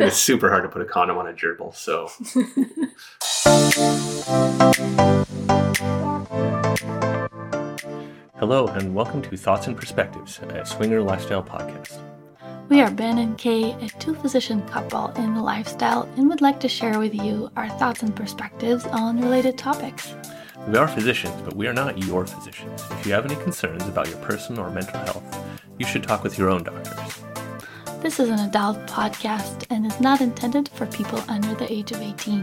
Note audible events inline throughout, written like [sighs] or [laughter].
and it's [laughs] super hard to put a condom on a gerbil. So Hello, and welcome to Thoughts and Perspectives, a swinger lifestyle podcast. We are Ben and Kae, a two physician couple in the lifestyle, and would like to share with you our thoughts and perspectives on related topics. We are physicians, but we are not your physicians. If you have any concerns about your personal or mental health, you should talk with your own doctors. This is an adult podcast and is not intended for people under the age of 18.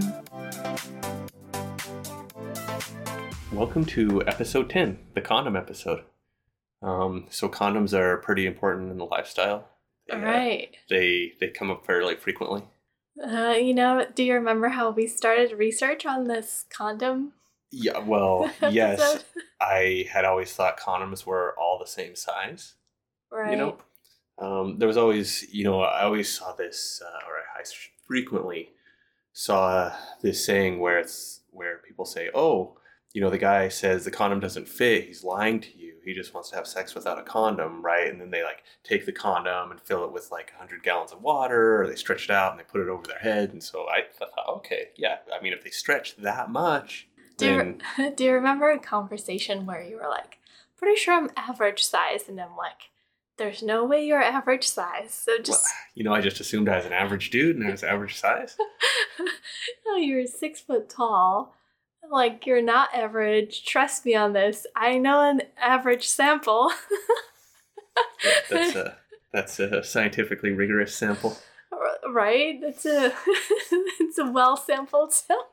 Welcome to episode 10, the condom episode. Um, so condoms are pretty important in the lifestyle. They, uh, Right. they they come up fairly frequently. Uh, you know, do you remember how we started research on this condom? Yeah, well, [laughs] yes. I had always thought condoms were all the same size. Right. You know, um, there was always, you know, I always saw this, uh, or I frequently saw this saying where it's where people say, "Oh, you know, the guy says the condom doesn't fit. He's lying to you. He just wants to have sex without a condom, right?" And then they like take the condom and fill it with like 100 gallons of water, or they stretch it out and they put it over their head. And so I thought, okay, yeah. I mean, if they stretch that much, do, you, then [laughs] do you remember a conversation where you were like, pretty sure I'm average size? And I'm like, there's no way you're average size. So well, just, [laughs] you know, I just assumed I was an average dude and I was average size. [laughs] oh, you're six foot tall. Like, you're not average. Trust me on this. I know an average sample. Yeah, [laughs] that's a that's a scientifically rigorous sample. right? It's a it's a well sampled sample.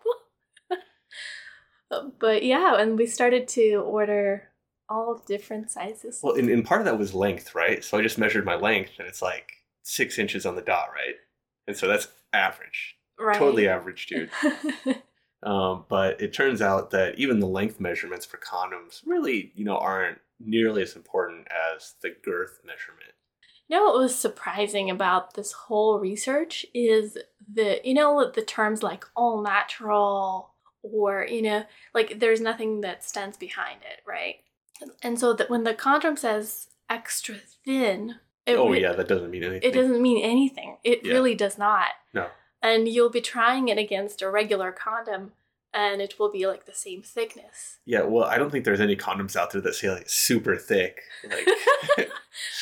but yeah, and we started to order all different sizes. Well, and, and part of that was length, right? So I just measured my length, and it's like six inches on the dot, right? And so that's average, right. totally average, dude. [laughs] Um, but it turns out that even the length measurements for condoms really, you know, aren't nearly as important as the girth measurement. you know what was surprising about this whole research is the you know the terms like all natural or you know like there's nothing that stands behind it, right? And so that when the condom says extra thin, it oh re- yeah, that doesn't mean anything. it doesn't mean anything. It Yeah. really does not. No. And you'll be trying it against a regular condom and it will be like the same thickness. Yeah, well, I don't think there's any condoms out there that say like super thick, like [laughs]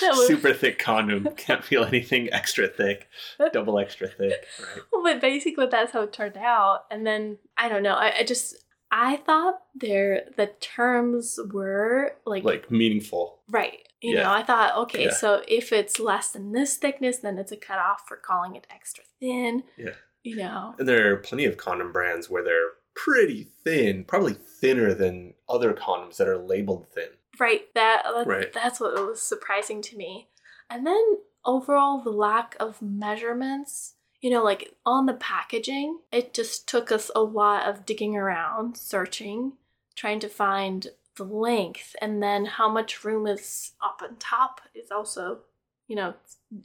[laughs] super thick condom can't feel anything extra thick, double extra thick, right? but basically that's how it turned out. And then I don't know, I, I just I thought there the terms were like, Like meaningful. right. You Yeah. know, I thought, okay, Yeah. so if it's less than this thickness, then it's a cutoff for calling it extra thin. Yeah. You know. And there are plenty of condom brands where they're pretty thin, probably thinner than other condoms that are labeled thin. Right. That, that Right. that's what was surprising to me. And then overall the lack of measurements, you know, like on the packaging, it just took us a lot of digging around, searching, trying to find the length and then how much room is up on top is also, you know,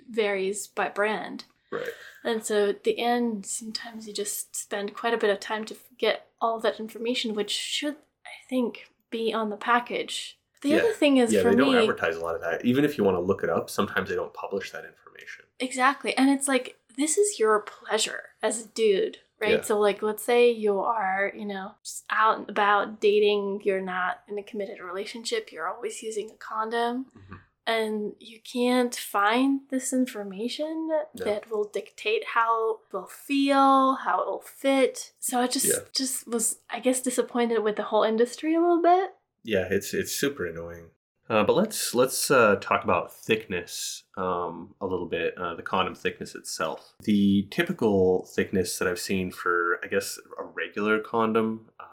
varies by brand. Right. And so at the end, sometimes you just spend quite a bit of time to get all that information, which should, I think, be on the package. The Yeah. other thing is yeah, for they don't me, advertise a lot of that. Even if you want to look it up, sometimes they don't publish that information. exactly, and it's like this is your pleasure as a dude, right? Yeah. So like, let's say you are, you know, just out and about dating, you're not in a committed relationship, you're always using a condom. Mhm. and you can't find this information No. that will dictate how it will feel, how it will fit. So I just Yeah. just was I guess disappointed with the whole industry a little bit. Yeah, it's it's super annoying. Uh, but let's let's uh, talk about thickness um, a little bit. Uh, the condom thickness itself. The typical thickness that I've seen for, I guess, a regular condom uh,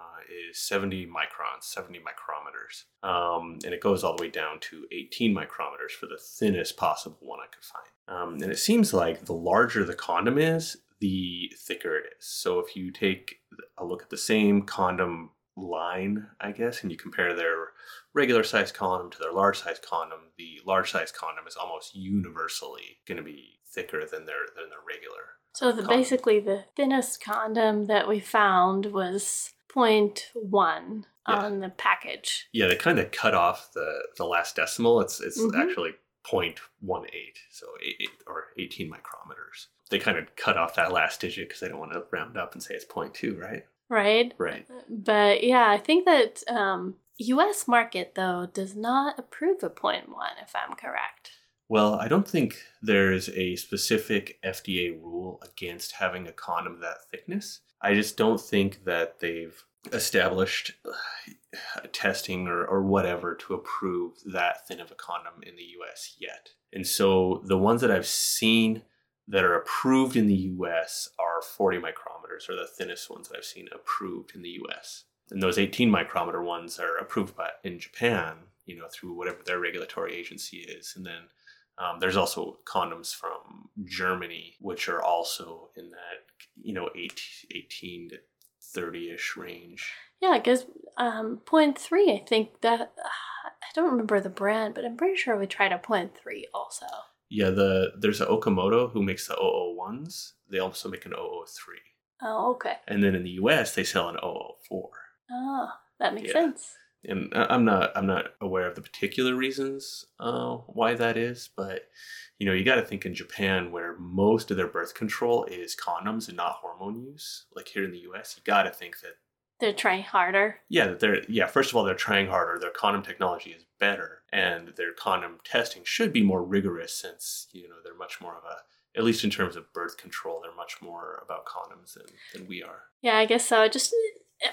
is 70 microns, 70 micrometers, um, and it goes all the way down to 18 micrometers for the thinnest possible one I could find. Um, and it seems like the larger the condom is, the thicker it is. So if you take a look at the same condom line, I guess, and you compare their regular size condom to their large size condom, the large size condom is almost universally going to be thicker than their than their regular. So the, basically the thinnest condom that we found was 0.1 Yeah. on the package. Yeah, they kind of cut off the the last decimal. It's it's Mhm. actually 0.18, so eight, eight, or 18 micrometers. they kind of cut off that last digit because they don't want to round up and say it's 0.2, right? right? Right. But yeah, I think that um, U.S. market though does not approve of 0.1, if I'm correct. Well, I don't think there's a specific FDA rule against having a condom that thickness. I just don't think that they've established uh, testing or, or whatever to approve that thin of a condom in the US yet. And so the ones that I've seen that are approved in the US are 40 micrometers, or the thinnest ones that I've seen approved in the US. And those 18 micrometer ones are approved by, in Japan, you know, through whatever their regulatory agency is. And then um, there's also condoms from Germany, which are also in that, you know, 18, 18 to 30 ish range. Yeah, I guess um, 0.3, I think that, uh, I don't remember the brand, but I'm pretty sure we tried a three also. Yeah, the there's a Okamoto who makes the 001s. They also make an 003. Oh, okay. And then in the US, they sell an 004. Oh, that makes Yeah. sense. and I'm not I'm not aware of the particular reasons uh, why that is, but you know you got to think in Japan where most of their birth control is condoms and not hormone use. Like here in the U.S., you got to think that They're trying harder. yeah that they're yeah first of all they're trying harder. Their condom technology is better, and their condom testing should be more rigorous since you know they're much more of a at least in terms of birth control, they're much more about condoms than, than we are. Yeah, I guess so. Just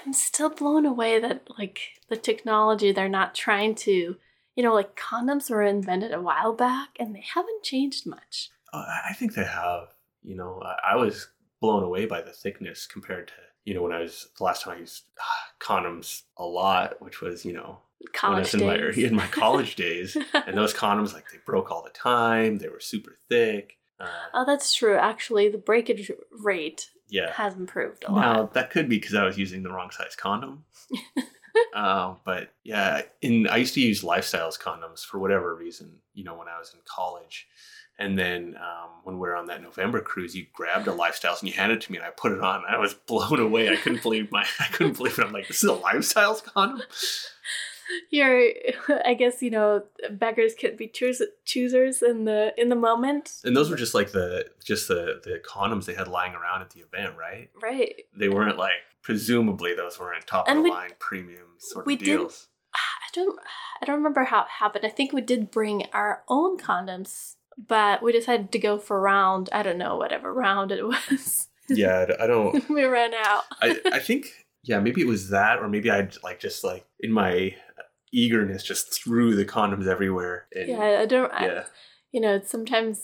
I'm still blown away that like the technology they're not trying to, you know, like condoms were invented a while back and they haven't changed much. Uh, I think they have. You know, I, was blown away by the thickness compared to you know when I was the last time I used ah, condoms a lot, which was you know when I College was in my in my college days, [laughs] and those condoms like they broke all the time. They were super thick. Uh, oh, that's true. Actually, the breakage rate yeah. has improved a lot. Now that could be because I was using the wrong size condom. uh, [laughs] but yeah, in I used to use lifestyles condoms for whatever reason. You know, when I was in college, and then um, when we were on that November cruise, you grabbed a lifestyles and you handed it to me, and I put it on. And I was [laughs] blown away. I couldn't believe my I couldn't believe it. I'm like, this is a lifestyles condom. You're, [laughs] I guess you know, beggars could be choos- choosers in the in the moment, And those were just like the just the the condoms they had lying around at the event, right? right? They weren't like presumably those weren't top And of the we- line premium sort we of did- deals. [sighs] I don't I don't remember how it happened. I think we did bring our own condoms, but we decided to go for round, I don't know, whatever round it [laughs] was. yeah, I don't. [laughs] we ran out. I, I think yeah maybe it was that or maybe i like just like in my eagerness just threw the condoms everywhere and yeah, I don't I- yeah. you know, it's sometimes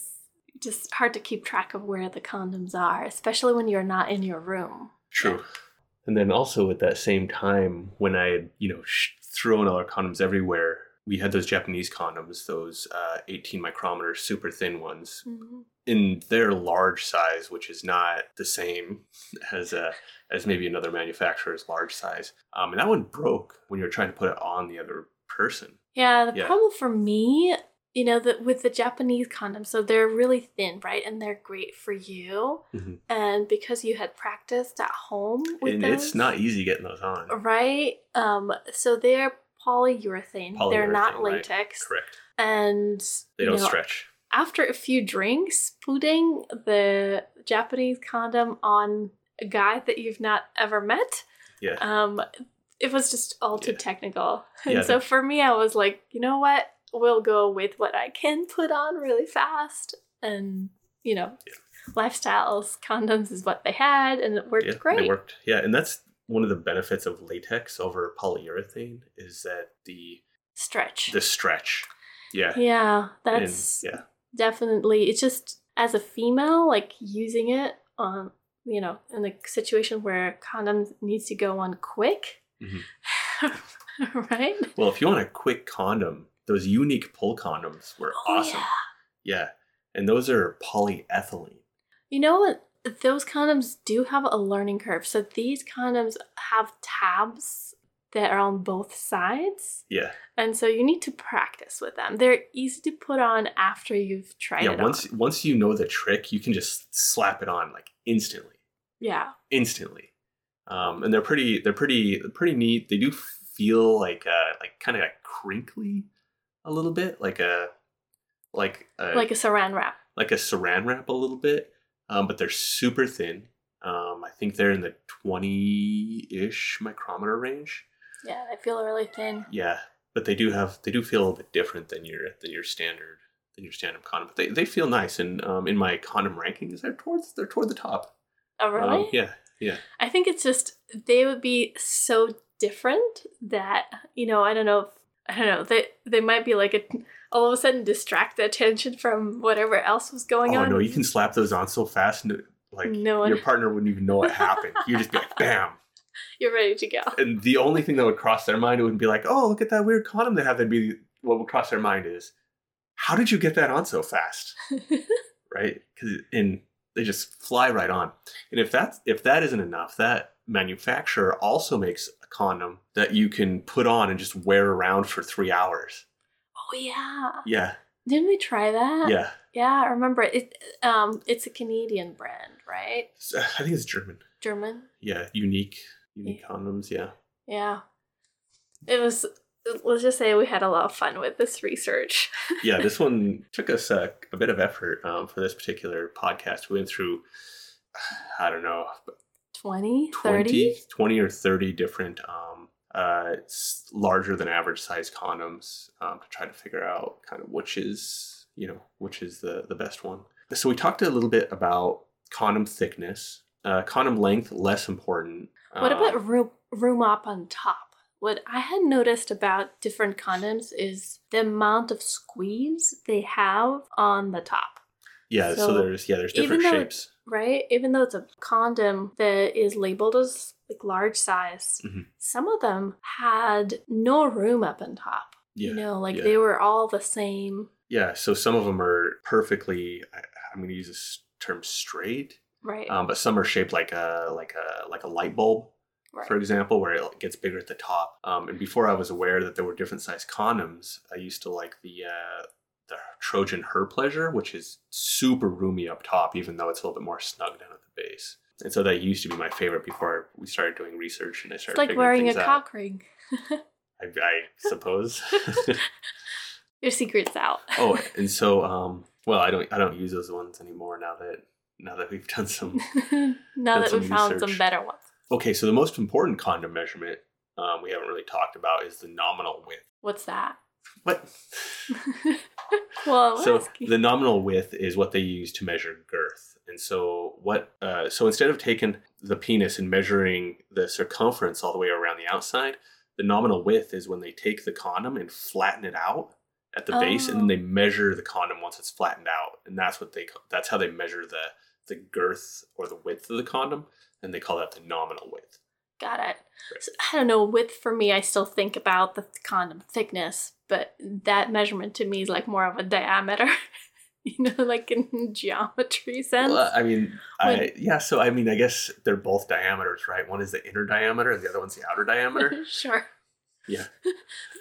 just hard to keep track of where the condoms are, especially when you're not in your room. true. And then also at that same time when i had you know sh- thrown all our condoms everywhere we had those japanese condoms those uh, 18 micrometer super thin ones in their large size which is not the same [laughs] as uh, as maybe another manufacturer's large size um, and that one broke when you were trying to put it on the other person Yeah, the Yeah. problem for me, you know, that with the Japanese condoms, so they're really thin, right? And they're great for you. Mhm. And because you had practiced at home with and those, it's not easy getting those on right? Um, so they're polyurethane. they're not Polyurethane, right. latex, Correct. and They don't know, stretch. After a few drinks, putting the Japanese condom on a guy that you've not ever met, Yeah. um, it was just all too Yeah. technical. And Yeah, so for me, I was like, you know what? We'll go with what I can put on really fast. And, you know, Yeah. lifestyles, condoms is what they had, and it worked yeah, great. They worked. Yeah, and that's one of the benefits of latex over polyurethane is that the Stretch. the stretch. Yeah. yeah, And- that's yeah. definitely, it's just as a female, like using it on, you know, in a situation where condom needs to go on quick. Mhm. [laughs] right? Well, if you want a quick condom, those unique pull condoms were Oh, awesome. Yeah. yeah. And those are polyethylene. You know what? Those condoms do have a learning curve. So these condoms have tabs that are on both sides. Yeah. And so you need to practice with them. They're easy to put on after you've tried yeah. it Once on. once you know the trick, you can just slap it on like instantly. Yeah. instantly. Um, and they're pretty they're pretty pretty neat. They do feel like uh like kind of like crinkly a little bit, like a like a, Like a saran wrap. like a saran wrap a little bit. um, but they're super thin. Um, I think they're in the 20 ish micrometer range. Yeah, they feel really thin. Yeah, but they do have they do feel a little bit different than your than your standard than your standard condom. But they, they feel nice, and um, in my condom rankings, they're towards they're toward the top. Oh, really? Um, yeah, yeah. I think it's just they would be so different that you know I don't know if I don't know they they might be like a all of a sudden distract the attention from whatever else was going on. oh no, you can slap those on so fast, and like No one- your partner wouldn't even know what happened. You'd just be like, [laughs] bam. You're ready to go. And the only thing that would cross their mind wouldn't be like, oh, look at that weird condom they have. They'd be what would cross their mind is, how did you get that on so fast? [laughs] right? Because and they just fly right on. And if that's if that isn't enough, that manufacturer also makes a condom that you can put on and just wear around for three hours. oh yeah, Yeah, didn't we try that? yeah. yeah. I remember it. Um, it's a Canadian brand, right? I think it's German. German. Yeah, unique, unique condoms. Yeah. Yeah. It was. Let's just say we had a lot of fun with this research. [laughs] yeah, this one took us a, a bit of effort um, for this particular podcast. We went through, I don't know, 20, 20, 30? 20 or 30 different um, uh, larger than average size condoms um, to try to figure out kind of which is, you know, which is the, the best one. So we talked a little bit about condom thickness, uh, condom length, less important. What Um, about room, room up on top? What I had noticed about different condoms is the amount of squeeze they have on the top, yeah, so, so there's, yeah, there's different shapes. right? Even though it's a condom that is labeled as like large size, Mhm. some of them had no room up on top. Yeah. You know, like yeah. they were all the same, Yeah, so some of them are perfectly. I, I'm going to use this term straight, right? um, but some are shaped like a like a like a light bulb, right. for example, where it gets bigger at the top. Um, and before I was aware that there were different size condoms, I used to like the uh, the Trojan Her Pleasure, which is super roomy up top, even though it's a little bit more snug down at the base. And so that used to be my favorite before we started doing research and I started. it's like wearing a things out. cock ring. [laughs] I, I suppose. [laughs] Your secret's out. oh, [laughs] and so um, well, I don't I don't use those ones anymore now that now that we've done some now done that some found some better ones. Okay, so the most important condom measurement um, we haven't really talked about is the nominal width. What's that? What? [laughs] well, so the nominal width is what they use to measure girth. And so what? Uh, so instead of taking the penis and measuring the circumference all the way around the outside, the nominal width is when they take the condom and flatten it out at the base, and then Oh. they measure the condom once it's flattened out, and that's what they that's how they measure the the girth or the width of the condom, and they call that the nominal width. Got it. So, I don't know. Width for me, I still think about the condom thickness, but that measurement to me is like more of a diameter. [laughs] you know, like in geometry sense. Well, I mean, I yeah. So I mean, I guess they're both diameters, right? One is the inner diameter, and the other one's the outer diameter. [laughs] sure. Yeah. [laughs]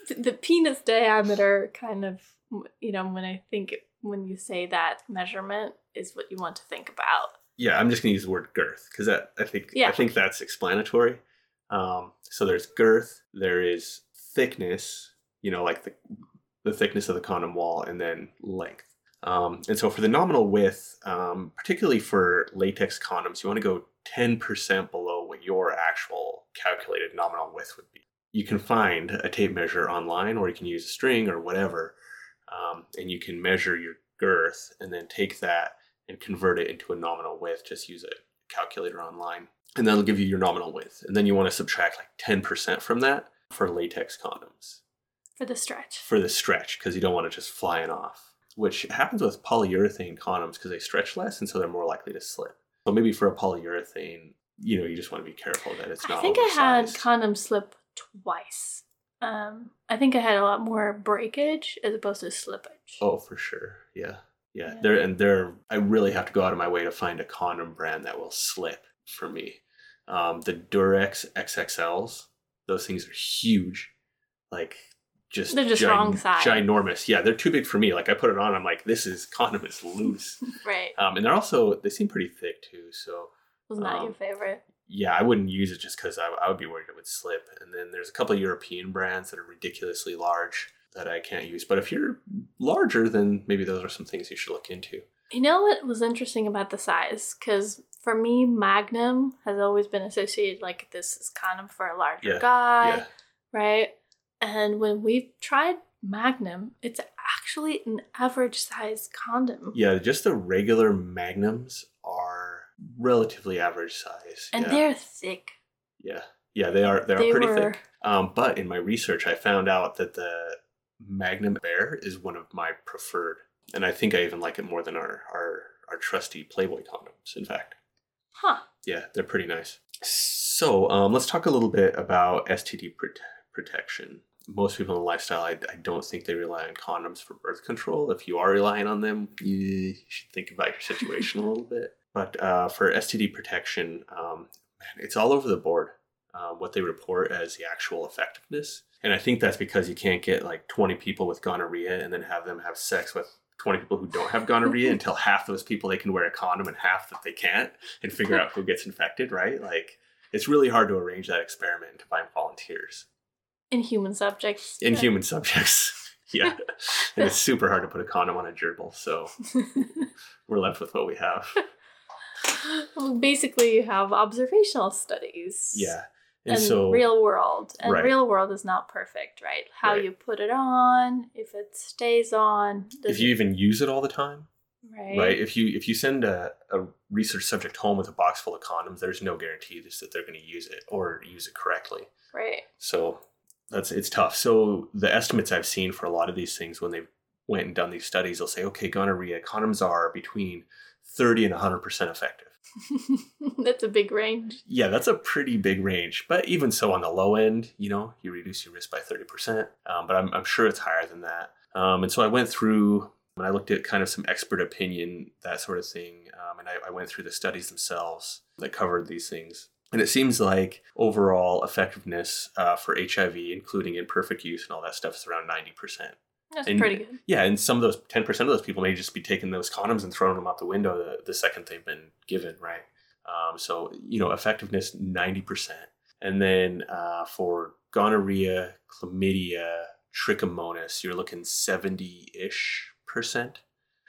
The- the penis diameter kind of, you know, when I think when you say that measurement is what you want to think about. yeah, I'm just gonna use the word girth because that I think Yeah. I think that's explanatory. Um, so there's girth, there is thickness, you know, like the the thickness of the condom wall, and then length. Um, and so for the nominal width, um, particularly for latex condoms, you want to go 10% below what your actual calculated nominal width would be. You can find a tape measure online, or you can use a string or whatever, um, and you can measure your girth and then take that and convert it into a nominal width. Just use a calculator online, and that'll give you your nominal width. And then you want to subtract like 10% from that for latex condoms For the stretch. for the stretch because you don't want it just flying off, which happens with polyurethane condoms because they stretch less and so they're more likely to slip. So maybe for a polyurethane, you know, you just want to be careful that it's not. I think I had oversized. condom slip twice. Um, I think I had a lot more breakage as opposed to slippage. Oh, for sure. Yeah. Yeah. Yeah. There and there I really have to go out of my way to find a condom brand that will slip for me. Um, the Durex XXLs, those things are huge. Like just They're just wrong size. Ginormous. Yeah, they're too big for me. Like I put it on, I'm like, this is condom is loose. [laughs] Right. um, and they're also they seem pretty thick too. So Was not um, your favorite. Yeah, I wouldn't use it just because I, I would be worried it would slip. And then there's a couple of European brands that are ridiculously large that I can't use. But if you're larger, then maybe those are some things you should look into. You know what was interesting about the size? Because for me, Magnum has always been associated like this is condom for a larger Yeah, guy, yeah. right? And when we've tried Magnum, it's actually an average size condom. Yeah, just the regular magnums are relatively average size. And yeah. they're thick. yeah, yeah, they are. They are They pretty were- thick. Um, but in my research, I found out that the Magnum Bear is one of my preferred, and I think I even like it more than our our our trusty Playboy condoms. In fact, Huh. yeah, they're pretty nice. So um, let's talk a little bit about STD prote- protection. Most people in the lifestyle, I, I don't think they rely on condoms for birth control. If you are relying on them, you should think about your situation a little bit. But uh, for STD protection, um, man, it's all over the board. Uh, what they report as the actual effectiveness, and I think that's because you can't get like 20 people with gonorrhea and then have them have sex with 20 people who don't have gonorrhea until [laughs] half those people they can wear a condom and half that they can't and figure out who gets infected, right? Like it's really hard to arrange that experiment and to find volunteers In human subjects. in Yeah. human subjects. [laughs] yeah. And it's [laughs] super hard to put a condom on a gerbil, so [laughs] we're left with what we have. well, basically, you have observational studies. Yeah. And, And, so real world. And Right. real world is not perfect, right? How Right. you put it on, if it stays on. if you even use it all the time, right? right? If you if you send a, a research subject home with a box full of condoms, there's no guarantee that they're going to use it or use it correctly. Right. So that's it's tough. So the estimates I've seen for a lot of these things when they went and done these studies, they'll say, okay, gonorrhea condoms are between 30 and 100 percent effective. [laughs] That's a big range. Yeah, that's a pretty big range. But even so, on the low end, you know, you reduce your risk by 30%. Um, but I'm, I'm sure it's higher than that. Um, and so I went through and I looked at kind of some expert opinion, that sort of thing. Um, and I, I went through the studies themselves that covered these things. And it seems like overall effectiveness uh, for HIV, including imperfect use and all that stuff, is around 90%. That's And- pretty good. Yeah, and some of those 10% of those people may just be taking those condoms and throwing them out the window the, the second they've been given, right? Um, so, you know, effectiveness 90%. And then uh, for gonorrhea, chlamydia, trichomonas, you're looking 70 ish percent.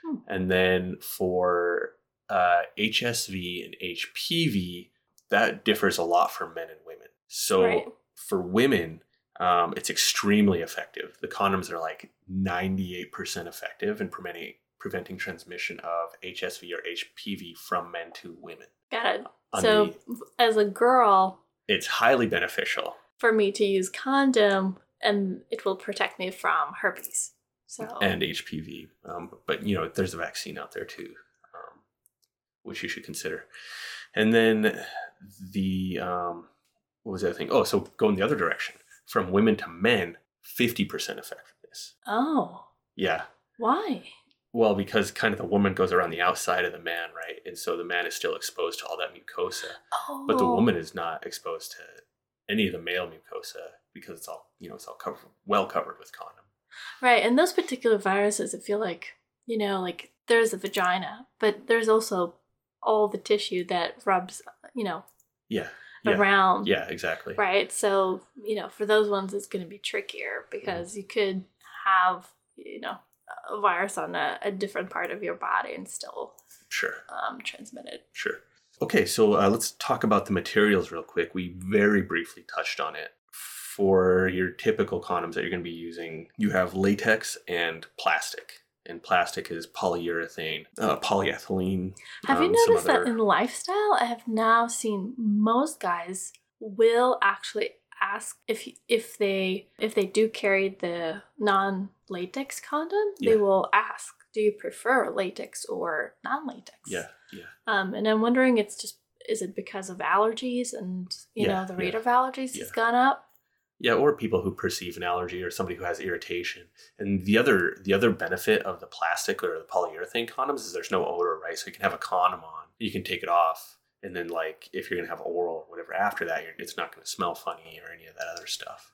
Hmm. And then for uh, HSV and HPV, that differs a lot for men and women. So Right. for women, um, it's extremely effective. The condoms are like 98% effective in preventing preventing transmission of HSV or HPV from men to women. Got it. On So, as a girl, It's highly beneficial. for me to use condom, and it will protect me from herpes. So, and HPV. Um, but you know, there's a vaccine out there too, um, which you should consider. And then the um, what was that thing? Oh, so going the other direction from women to men, fifty percent effectiveness. oh, Yeah. why? Well, because kind of the woman goes around the outside of the man, right? And so the man is still exposed to all that mucosa, Oh, but the woman is not exposed to any of the male mucosa because it's all you know, it's all covered, well covered with condom. Right, and those particular viruses, I feel like, you know, like there's a vagina, but there's also all the tissue that rubs, you know, Yeah. Yeah. around. Yeah. Exactly. Right. So, you know, for those ones, it's going to be trickier because you could have, you know, a virus on a, a different part of your body and still Sure. um, transmit it. Sure. Okay, so uh, let's talk about the materials real quick. We very briefly touched on it. For your typical condoms that you're going to be using, you have latex and plastic. And plastic is polyurethane, uh, polyethylene. Have you um, some noticed that in lifestyle, I have now seen most guys will actually ask if if they if they do carry the non latex condom, Yeah. they will ask, "Do you prefer latex or non latex?" Yeah, yeah. Um, and I'm wondering, it's just is it because of allergies and you Yeah, know the rate yeah, of allergies has gone up? Yeah, or people who perceive an allergy or somebody who has irritation. And the other the other benefit of the plastic or the polyurethane condoms is there's no odor, right? So you can have a condom on, you can take it off, and then like if you're gonna have oral or whatever after that, you're, it's not gonna smell funny or any of that other stuff.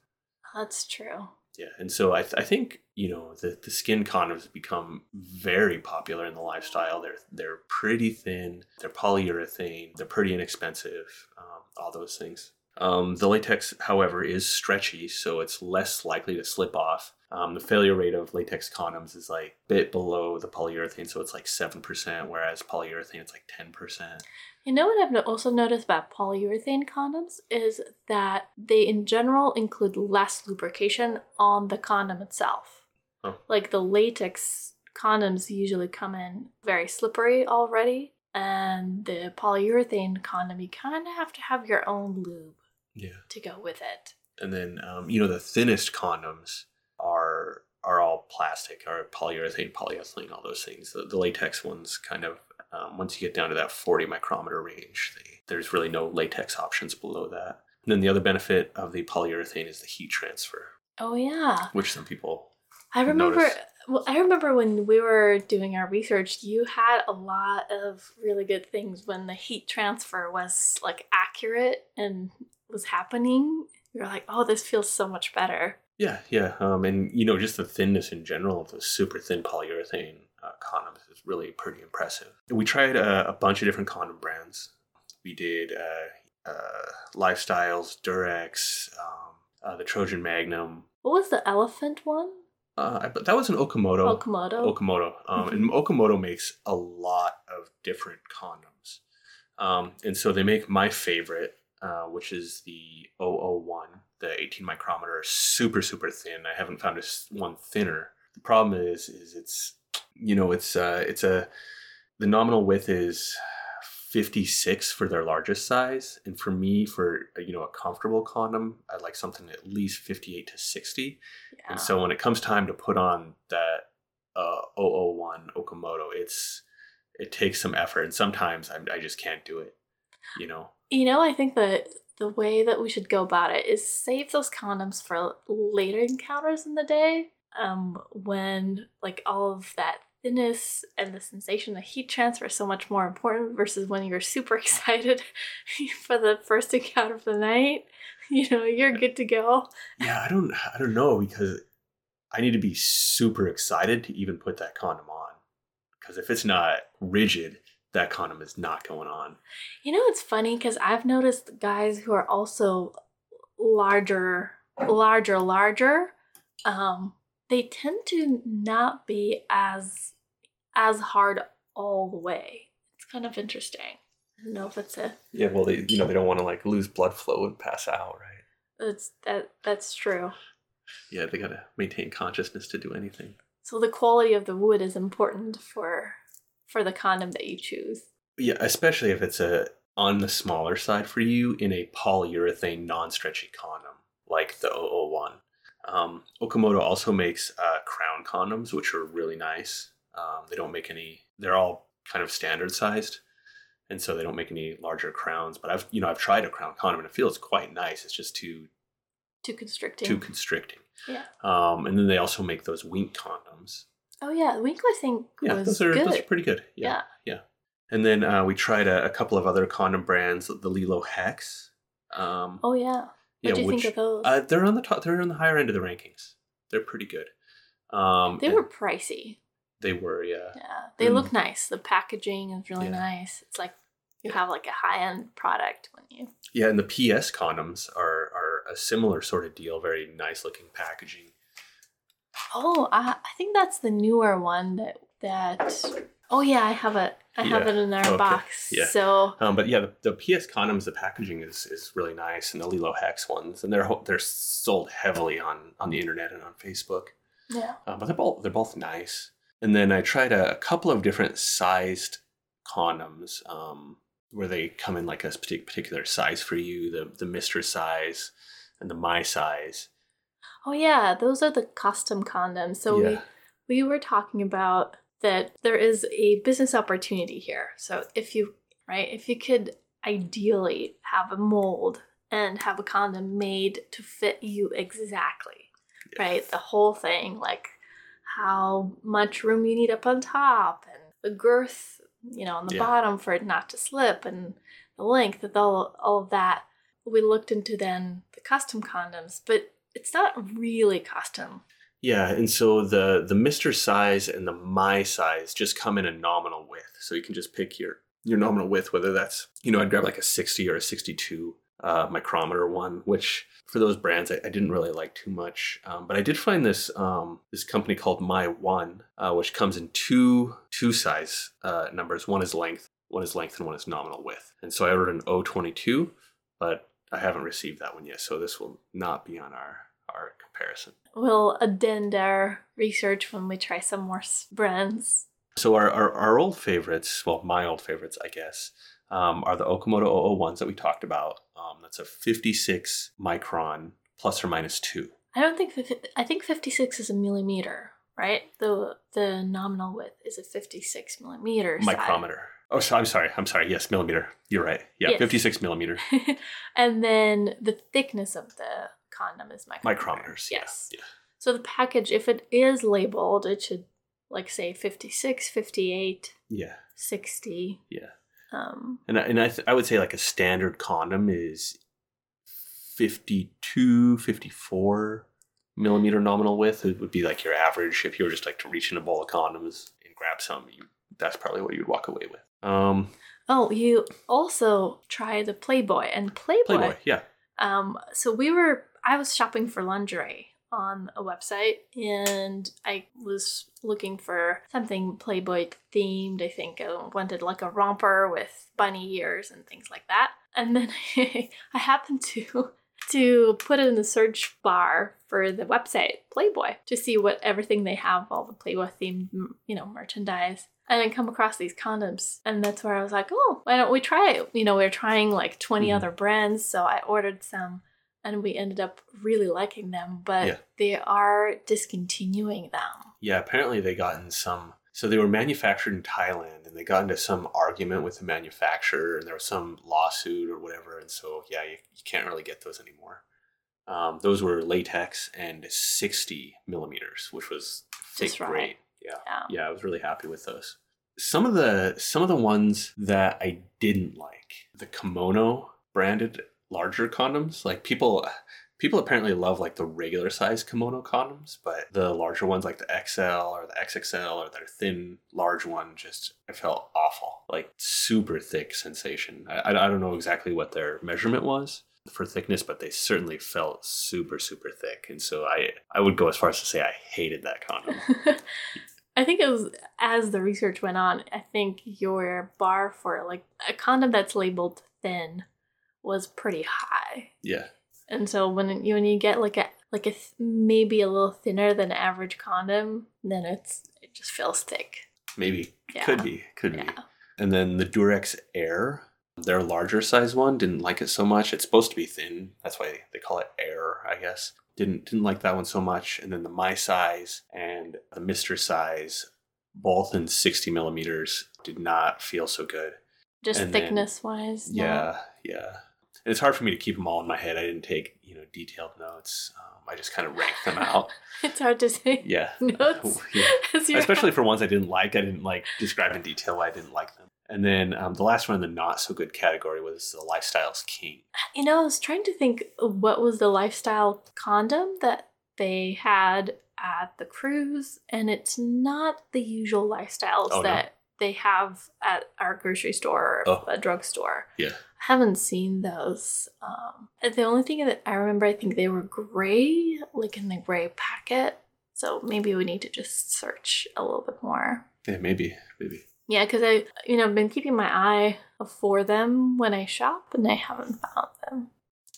That's true. Yeah, and so I, th- I think you know the the SKYN condoms have become very popular in the lifestyle. They're they're pretty thin, they're polyurethane, they're pretty inexpensive, um, all those things. Um, the latex, however, is stretchy, so it's less likely to slip off. Um, the failure rate of latex condoms is like a bit below the polyurethane, so it's like 7%, whereas polyurethane, it's like 10%. You know what I've also noticed about polyurethane condoms is that they, in general, include less lubrication on the condom itself. Oh. Like the latex condoms usually come in very slippery already, and the polyurethane condom, you kind of have to have your own lube Yeah. to go with it. And then, um, you know, the thinnest condoms are are all plastic, or polyurethane, polyethylene, all those things. The, the latex ones kind of, um, once you get down to that 40 micrometer range, they, there's really no latex options below that. And then the other benefit of the polyurethane is the heat transfer, Oh yeah, which some people I remember. notice. Well, I remember when we were doing our research, you had a lot of really good things when the heat transfer was like accurate and was happening. You're like, oh, this feels so much better. Yeah, yeah, um, and you know, just the thinness in general of those super thin polyurethane uh, condoms is really pretty impressive. We tried a, a bunch of different condom brands. We did uh, uh, Lifestyles, Durex, um, uh, the Trojan Magnum. What was the elephant one? Uh, but that was an Okamoto. Okamoto. Okamoto, um, and Okamoto makes a lot of different condoms, um, and so they make my favorite, uh, which is the 001, the 18 micrometer, super super thin. I haven't found a s- one thinner. The problem is, is it's, you know, it's uh, it's a, the nominal width is 56 for their largest size, and for me, for you know a comfortable condom, I'd like something at least 58 to 60. yeah. And so when it comes time to put on that uh, 001 Okamoto, it's it takes some effort, and sometimes I, I just can't do it. You know, You know, I think that the way that we should go about it is save those condoms for later encounters in the day, um, when like all of that thinness and the sensation, the heat transfer is so much more important versus when you're super [laughs] excited for the first encounter of the night. You know, you're good to go. yeah, I don't I don't know because I need to be super excited to even put that condom on. Because if it's not rigid, that condom is not going on. You know, it's funny because I've noticed guys who are also larger, larger, larger. Um, they tend to not be as as hard all the way. It's kind of interesting. I don't know if it's a Yeah, well, they you know they don't want to like lose blood flow and pass out, right? That's that that's true. Yeah, they gotta maintain consciousness to do anything. So the quality of the wood is important for for the condom that you choose. Yeah, especially if it's a on the smaller side for you in a polyurethane non-stretchy condom like the 001. Um, Okamoto also makes uh, crown condoms, which are really nice. Um, they don't make any; they're all kind of standard sized, and so they don't make any larger crowns. But I've you know I've tried a crown condom and it feels quite nice. It's just too Too constricting. too constricting. yeah. Um, and then they also make those wink condoms. Oh yeah, Winkler thing Yeah, was those are good. those are pretty good. yeah. Yeah. And then uh, we tried a, a couple of other condom brands, the LELO HEX. Um, Oh yeah. yeah, What do you which think of those? uh, they're on the top. They're on the higher end of the rankings. They're pretty good. Um, they and were pricey. They were, yeah. Yeah, they Mm. look nice. The packaging is really Yeah. nice. It's like you have like a high end product when you. Yeah, and the PS condoms are are a similar sort of deal. Very nice looking packaging. Oh, I, I think that's the newer one that that. Oh yeah, I have it. I have it in our Okay. box. Yeah. So Um, but yeah, the, the PS condoms, the packaging is is really nice, and the LELO HEX ones, and they're they're sold heavily on on the internet and on Facebook. yeah. Uh, but they're both they're both nice. And then I tried a, a couple of different sized condoms um, where they come in like a particular size for you, the the Mister size and the My size. Oh yeah, those are the custom condoms. So Yeah. we we were talking about that there is a business opportunity here. So if you right, if you could ideally have a mold and have a condom made to fit you exactly, right? The whole thing, like how much room you need up on top and the girth, you know, on the Yeah. bottom for it not to slip and the length and all, all of that. We looked into then the custom condoms, but it's not really custom. Yeah, and so the the Mister size and the My size just come in a nominal width, so you can just pick your your nominal width, whether that's you know I'd grab like a sixty or a sixty two uh, micrometer one, which for those brands I, I didn't really like too much. Um, but I did find this um, this company called My One, uh, which comes in two two size uh, numbers. One is length, one is length, and one is nominal width. And so I ordered an O22, but I haven't received that one yet. So this will not be on our our comparison. We'll addend our research when we try some more brands. So our, our, our old favorites, well, my old favorites, I guess, um, are the Okamoto 001s that we talked about. Um, that's a 56 micron plus or minus two. I don't think I think 56 is a millimeter, right? The the nominal width is a 56 millimeter. Micrometer. Oh, so I'm sorry. I'm sorry. Yes, millimeter. You're right. Yeah, Yes. 56 millimeter. [laughs] and then the thickness of the condom is micrometer. Micrometers. yeah, Yes. Yeah. So the package, if it is labeled, it should like say 56, 58, Yeah. 60. Yeah. Um, And, I- and I, th- I would say like a standard condom is 52, 54 millimeter nominal width. It would be like your average if you were just like to reach in a bowl of condoms and grab some. You, that's probably what you'd walk away with. Um, oh, you also try the Playboy and Playboy. Playboy, yeah. Um, so we were, I was shopping for lingerie on a website and I was looking for something Playboy themed. I think I wanted like a romper with bunny ears and things like that. And then [laughs] I happened to to put it in the search bar for the website Playboy to see what everything they have, all the Playboy themed, you know, merchandise. And I come across these condoms, and that's where I was like, "Oh, why don't we try it?" You know, we are trying like 20 Mhm. other brands, so I ordered some, and we ended up really liking them. But Yeah. they are discontinuing them. Yeah, apparently they got in some. So they were manufactured in Thailand, and they got into some argument with the manufacturer, and there was some lawsuit or whatever. And so, yeah, you, you can't really get those anymore. Um, those were latex and 60 millimeters, which was Just great. Yeah, Yeah. yeah, I was really happy with those. Some of the some of the ones that I didn't like, the kimono branded larger condoms, like people people apparently love like the regular size kimono condoms, but the larger ones like the XL or the XXL or their thin large one just I felt awful, like super thick sensation. I, I don't know exactly what their measurement was for thickness, but they certainly felt super super thick, and so I I would go as far as to say I hated that condom. [laughs] I think it was as the research went on, I think your bar for like a condom that's labeled thin was pretty high. yeah. And so when you when you get like a like a th- maybe a little thinner than average condom, then it's it just feels thick. Maybe Yeah. could be, could be. And then the Durex Air, their larger size one, didn't like it so much. It's supposed to be thin. That's why they call it Air, I guess. Didn't didn't like that one so much. And then the My Size and the Mister Size, both in sixty millimeters, did not feel so good. Just And then- thickness wise. Yeah, yeah. And it's hard for me to keep them all in my head. I didn't take you know detailed notes. Um, I just kind of ranked them out. [laughs] It's hard to say Yeah. [laughs] notes. [laughs] Yeah. especially for ones I didn't like. I didn't like describe in detail why I didn't like them. And then um, the last one in the not so good category was the Lifestyles KYNG. You know, I was trying to think what was the lifestyle condom that they had at the cruise, and it's not the usual lifestyles Oh, no? that they have at our grocery store or Oh. a drugstore. Yeah. Haven't seen those. Um, the only thing that I remember, I think they were gray, like in the gray packet. So maybe we need to just search a little bit more. Yeah, maybe, maybe. Yeah, because I, you know, been keeping my eye for them when I shop, and I haven't found them.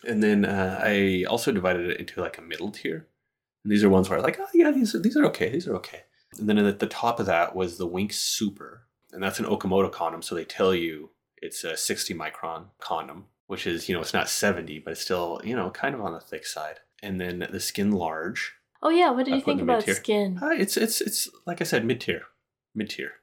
And then uh, I also divided it into like a middle tier. And these are ones where I was like, oh yeah, these are, these are okay. These are okay. And then at the top of that was the Wink Super, and that's an Okamoto condom. So they tell you it's a 60 micron condom, which is you know it's not 70, but it's still you know kind of on the thick side. And then the SKYN Large, Oh yeah, what did I you think about mid-tier. SKYN? Uh, it's it's it's like I said, mid tier, mid tier.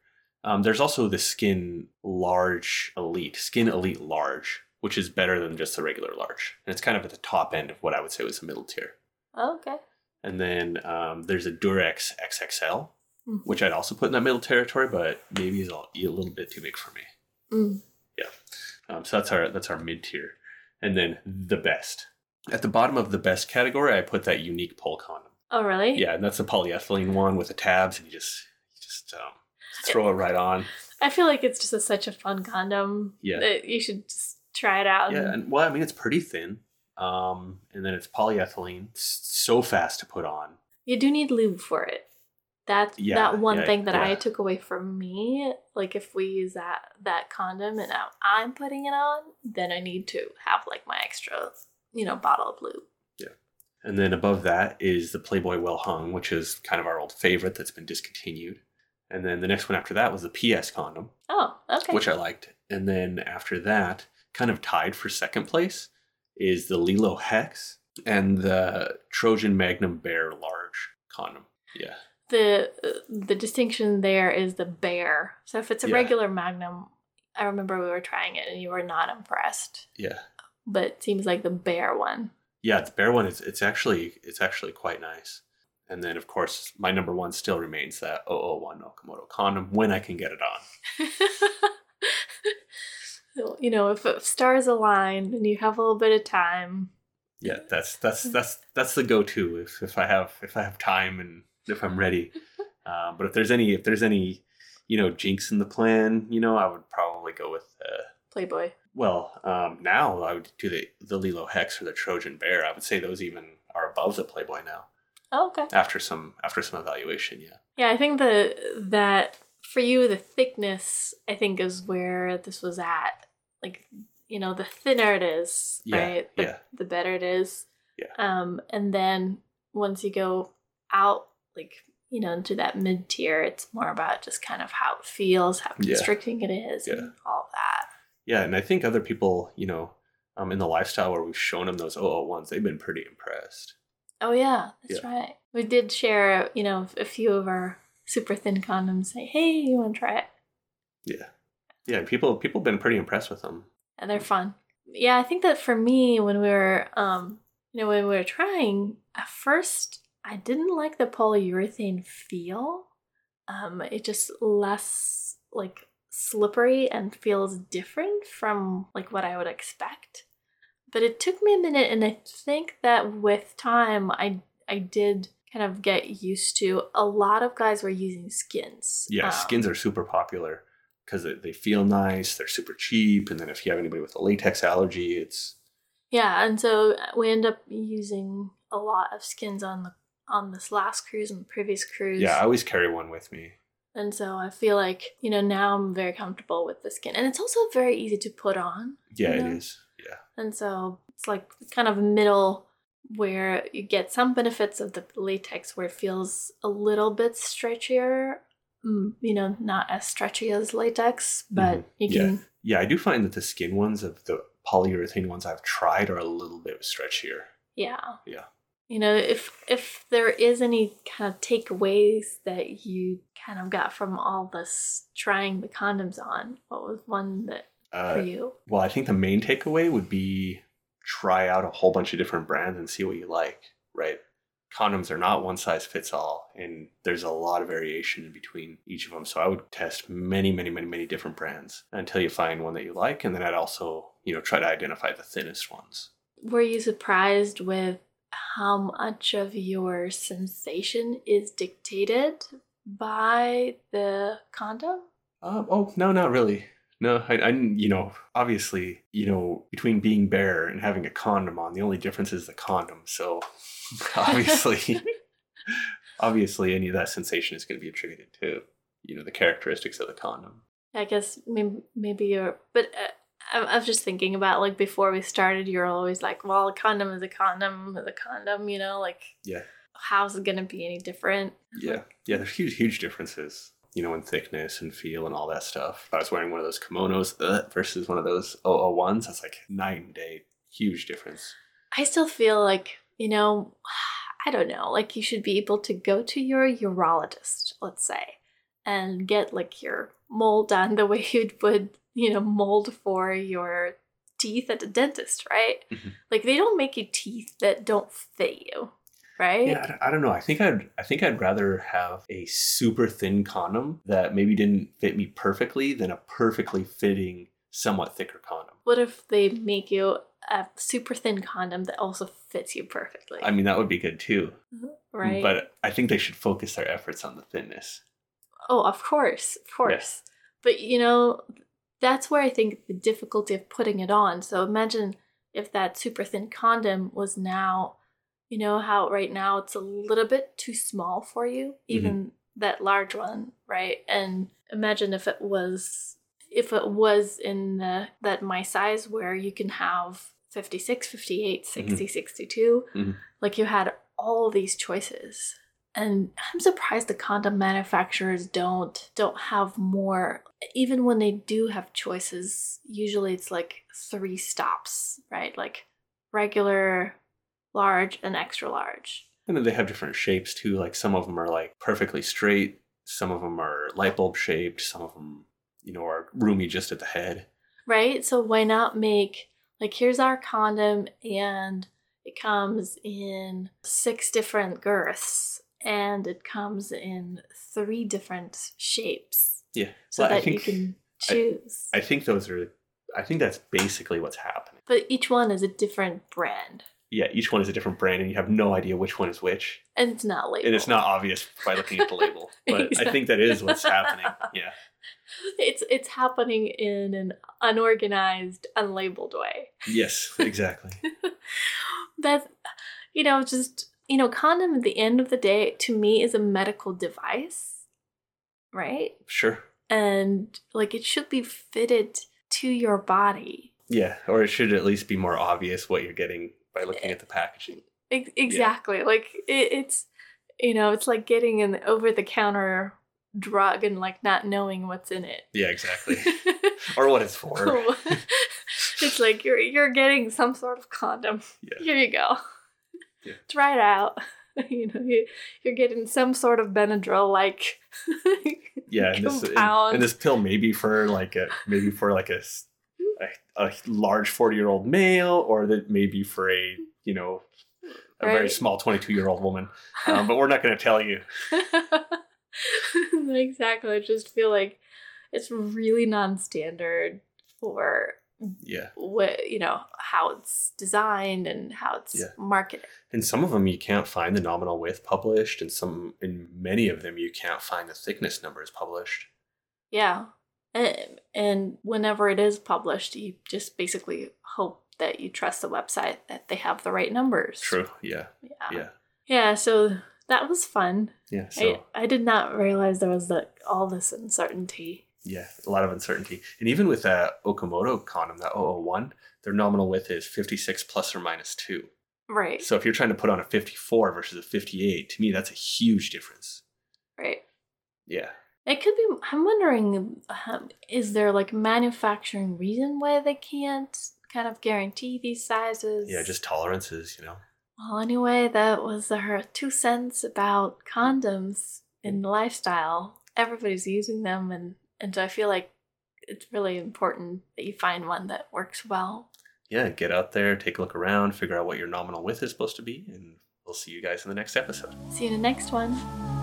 Um, there's also the SKYN large elite, SKYN elite large, which is better than just the regular large, and it's kind of at the top end of what I would say was the middle tier. Oh, okay. And then um, there's a Durex XXL, Mhm. which I'd also put in that middle territory, but maybe is a, a little bit too big for me. Mm. Um, so that's our that's our mid tier, and then the best. At the bottom of the best category, I put that unique pull condom. Oh really? Yeah, and that's the polyethylene one with the tabs, and you just you just um, throw it right on. I feel like it's just a, such a fun condom. Yeah. that you should just try it out. Yeah, and well, I mean, it's pretty thin. Um, and then it's polyethylene. It's so fast to put on. You do need lube for it. That's Yeah, that one yeah, thing that I took away from me. Like if we use that that condom and now I'm putting it on, then I need to have like my extra, you know, bottle of lube. Yeah. And then above that is the Playboy Well Hung, which is kind of our old favorite that's been discontinued. And then the next one after that was the PS condom, Oh, okay. which I liked. And then after that, kind of tied for second place, is the LELO HEX and the Trojan Magnum Bear Large condom. Yeah. The uh, the distinction there is the bear. So if it's a Yeah. regular Magnum, I remember we were trying it and you were not impressed. Yeah. But it seems like the bear one. Yeah, the bear one is it's actually it's actually quite nice. And then of course my number one still remains that 001 Okamoto condom when I can get it on. [laughs] you know, if, if stars align and you have a little bit of time, Yeah, that's that's that's that's the go-to if, if I have if I have time and if I'm ready. [laughs] Uh, but if there's any if there's any you know jinx in the plan, you know, I would probably go with uh, Playboy. well um, now I would do the the LELO HEX or the Trojan Bare. I would say those even are above the Playboy now Oh, okay. after some after some evaluation. Yeah, Yeah, I think the that for you the thickness I think is where this was at. Like you know, the thinner it is, Yeah, right? The, yeah. the better it is. Yeah. Um, and then once you go out, like you know, into that mid tier, it's more about just kind of how it feels, how Yeah. it is, Yeah. and all that. yeah, and I think other people, you know, um, in the lifestyle where we've shown them those 001s, they've been pretty impressed. Oh yeah, that's right. We did share, you know, a few of our super thin condoms. Say, hey, you want to try it? Yeah, yeah, people people have been pretty impressed with them. and they're fun. Yeah, I think that for me, when we were, um, you know, when we were trying, at first I didn't like the polyurethane feel. Um, it just less like slippery and feels different from like what I would expect. But it took me a minute, and I think that with time, I I did kind of get used to. A lot of guys were using SKYNs. Yeah, Um, SKYNs are super popular because they feel nice, they're super cheap, and then if you have anybody with a latex allergy, it's Yeah, and so we end up using a lot of SKYNs on the on this last cruise and the previous cruise. yeah. I always carry one with me. and so I feel like you know now I'm very comfortable with the SKYN, and it's also very easy to put on. Yeah, Yeah. it is. Yeah, And so it's like kind of middle where you get some benefits of the latex where it feels a little bit stretchier. Mm, You know, not as stretchy as latex, but Mhm. you Yeah. can. yeah. I do find that the SKYN ones of the polyurethane ones I've tried are a little bit stretchier. Yeah. Yeah. You know, if if there is any kind of takeaways that you kind of got from all this trying the condoms on, what was one that for Uh, you? well, I think the main takeaway would be try out a whole bunch of different brands and see what you like. Right. Condoms are not one size fits all, and there's a lot of variation in between each of them. So I would test many, many, many, many different brands until you find one that you like, and then I'd also, you know, try to identify the thinnest ones. Were you surprised with how much of your sensation is dictated by the condom? Uh, oh no, not really. No, I, I, you know, obviously, you know, between being bare and having a condom on, the only difference is the condom. So, [laughs] obviously, [laughs] obviously, any of that sensation is going to be attributed to, you know, the characteristics of the condom. I guess maybe, maybe you're, but uh, I, I was just thinking about like before we started, you're always like, well, a condom is a condom is a condom, you know, like Yeah, how's it going to be any different? yeah, yeah. There's huge, huge differences, you know, in thickness and feel and all that stuff. If I was wearing one of those kimonos uh, versus one of those 001s, that's like night and day. Huge difference. I still feel like, you know, [sighs] I don't know, like you should be able to go to your urologist, let's say, and get like your mold done the way [laughs] you would, you know, mold for your teeth at the dentist, right? Mhm. Like they don't make you teeth that don't fit you, right? Yeah, I don't- I don't know. I think I'd I think I'd rather have a super thin condom that maybe didn't fit me perfectly than a perfectly fitting, somewhat thicker condom. What if they make you a super thin condom that also fits you perfectly? I mean, that would be good too. right? But I think they should focus their efforts on the thinness. Oh, of course, of course. But you know, that's where I think the difficulty of putting it on. So imagine if that super thin condom was now, you know, how right now it's a little bit too small for you, even that large one, right? And imagine if it was if it was in the that my size where you can have 56, 58, 60, 62, Mhm. like you had all these choices. And I'm surprised the condom manufacturers don't don't have more even when they do have choices, usually it's like three stops, right? Like regular, large, and extra large. And then they have different shapes too. Like some of them are like perfectly straight. Some of them are light bulb shaped. Some of them, you know, are roomy just at the head. right? So why not make like here's our condom and it comes in six different girths and it comes in three different shapes Yeah. so Well, I that you think- can choose. I think those are. I think that's basically what's happening. but each one is a different brand Yeah, each one is a different brand, and you have no idea which one is which, and it's not labeled. and it's not obvious by looking at the label. [laughs] But I think that is what's happening. Yeah. It's it's happening in an unorganized, unlabeled way. Yes. Exactly. [laughs] that you know just you know condom at the end of the day to me is a medical device, right? Sure. and like it should be fitted to your body. Yeah, or it should at least be more obvious what you're getting by looking at the packaging. Ex- exactly. Like it, it's you know, it's like getting an over the counter drug and like not knowing what's in it. Yeah, exactly. [laughs] or what it's for. [laughs] it's like you're you're getting some sort of condom. Yeah. Here you go. Yeah. Try it out. [laughs] You know, you, you're getting some sort of Benadryl like [laughs] Yeah, and this, and, and this pill maybe for like a maybe for like a a large forty year old male, or that maybe for a you know a very small twenty two year old woman. [laughs] Um, but we're not going to tell you. exactly. I just feel like it's really non-standard for Yeah, what you know how it's designed and how it's Yeah. marketed. and some of them you can't find the nominal width published, and some in many of them you can't find the thickness numbers published. Yeah, and, and whenever it is published, you just basically hope that you trust the website that they have the right numbers. True. Yeah. Yeah. Yeah. Yeah. So that was fun. Yeah. So. I, I did not realize there was like all this uncertainty. Yeah, a lot of uncertainty. And even with that Okamoto condom, that 001, their nominal width is 56 plus or minus 2. Right. So if you're trying to put on a 54 versus a 58, to me, that's a huge difference. Right. Yeah. It could be. I'm wondering, um, is there like manufacturing reason why they can't kind of guarantee these sizes? Yeah, just tolerances, you know? Well, anyway, that was her two cents about condoms in lifestyle. Everybody's using them, and and so I feel like it's really important that you find one that works well. Yeah, get out there, take a look around, figure out what your nominal width is supposed to be, and we'll see you guys in the next episode. See you in the next one.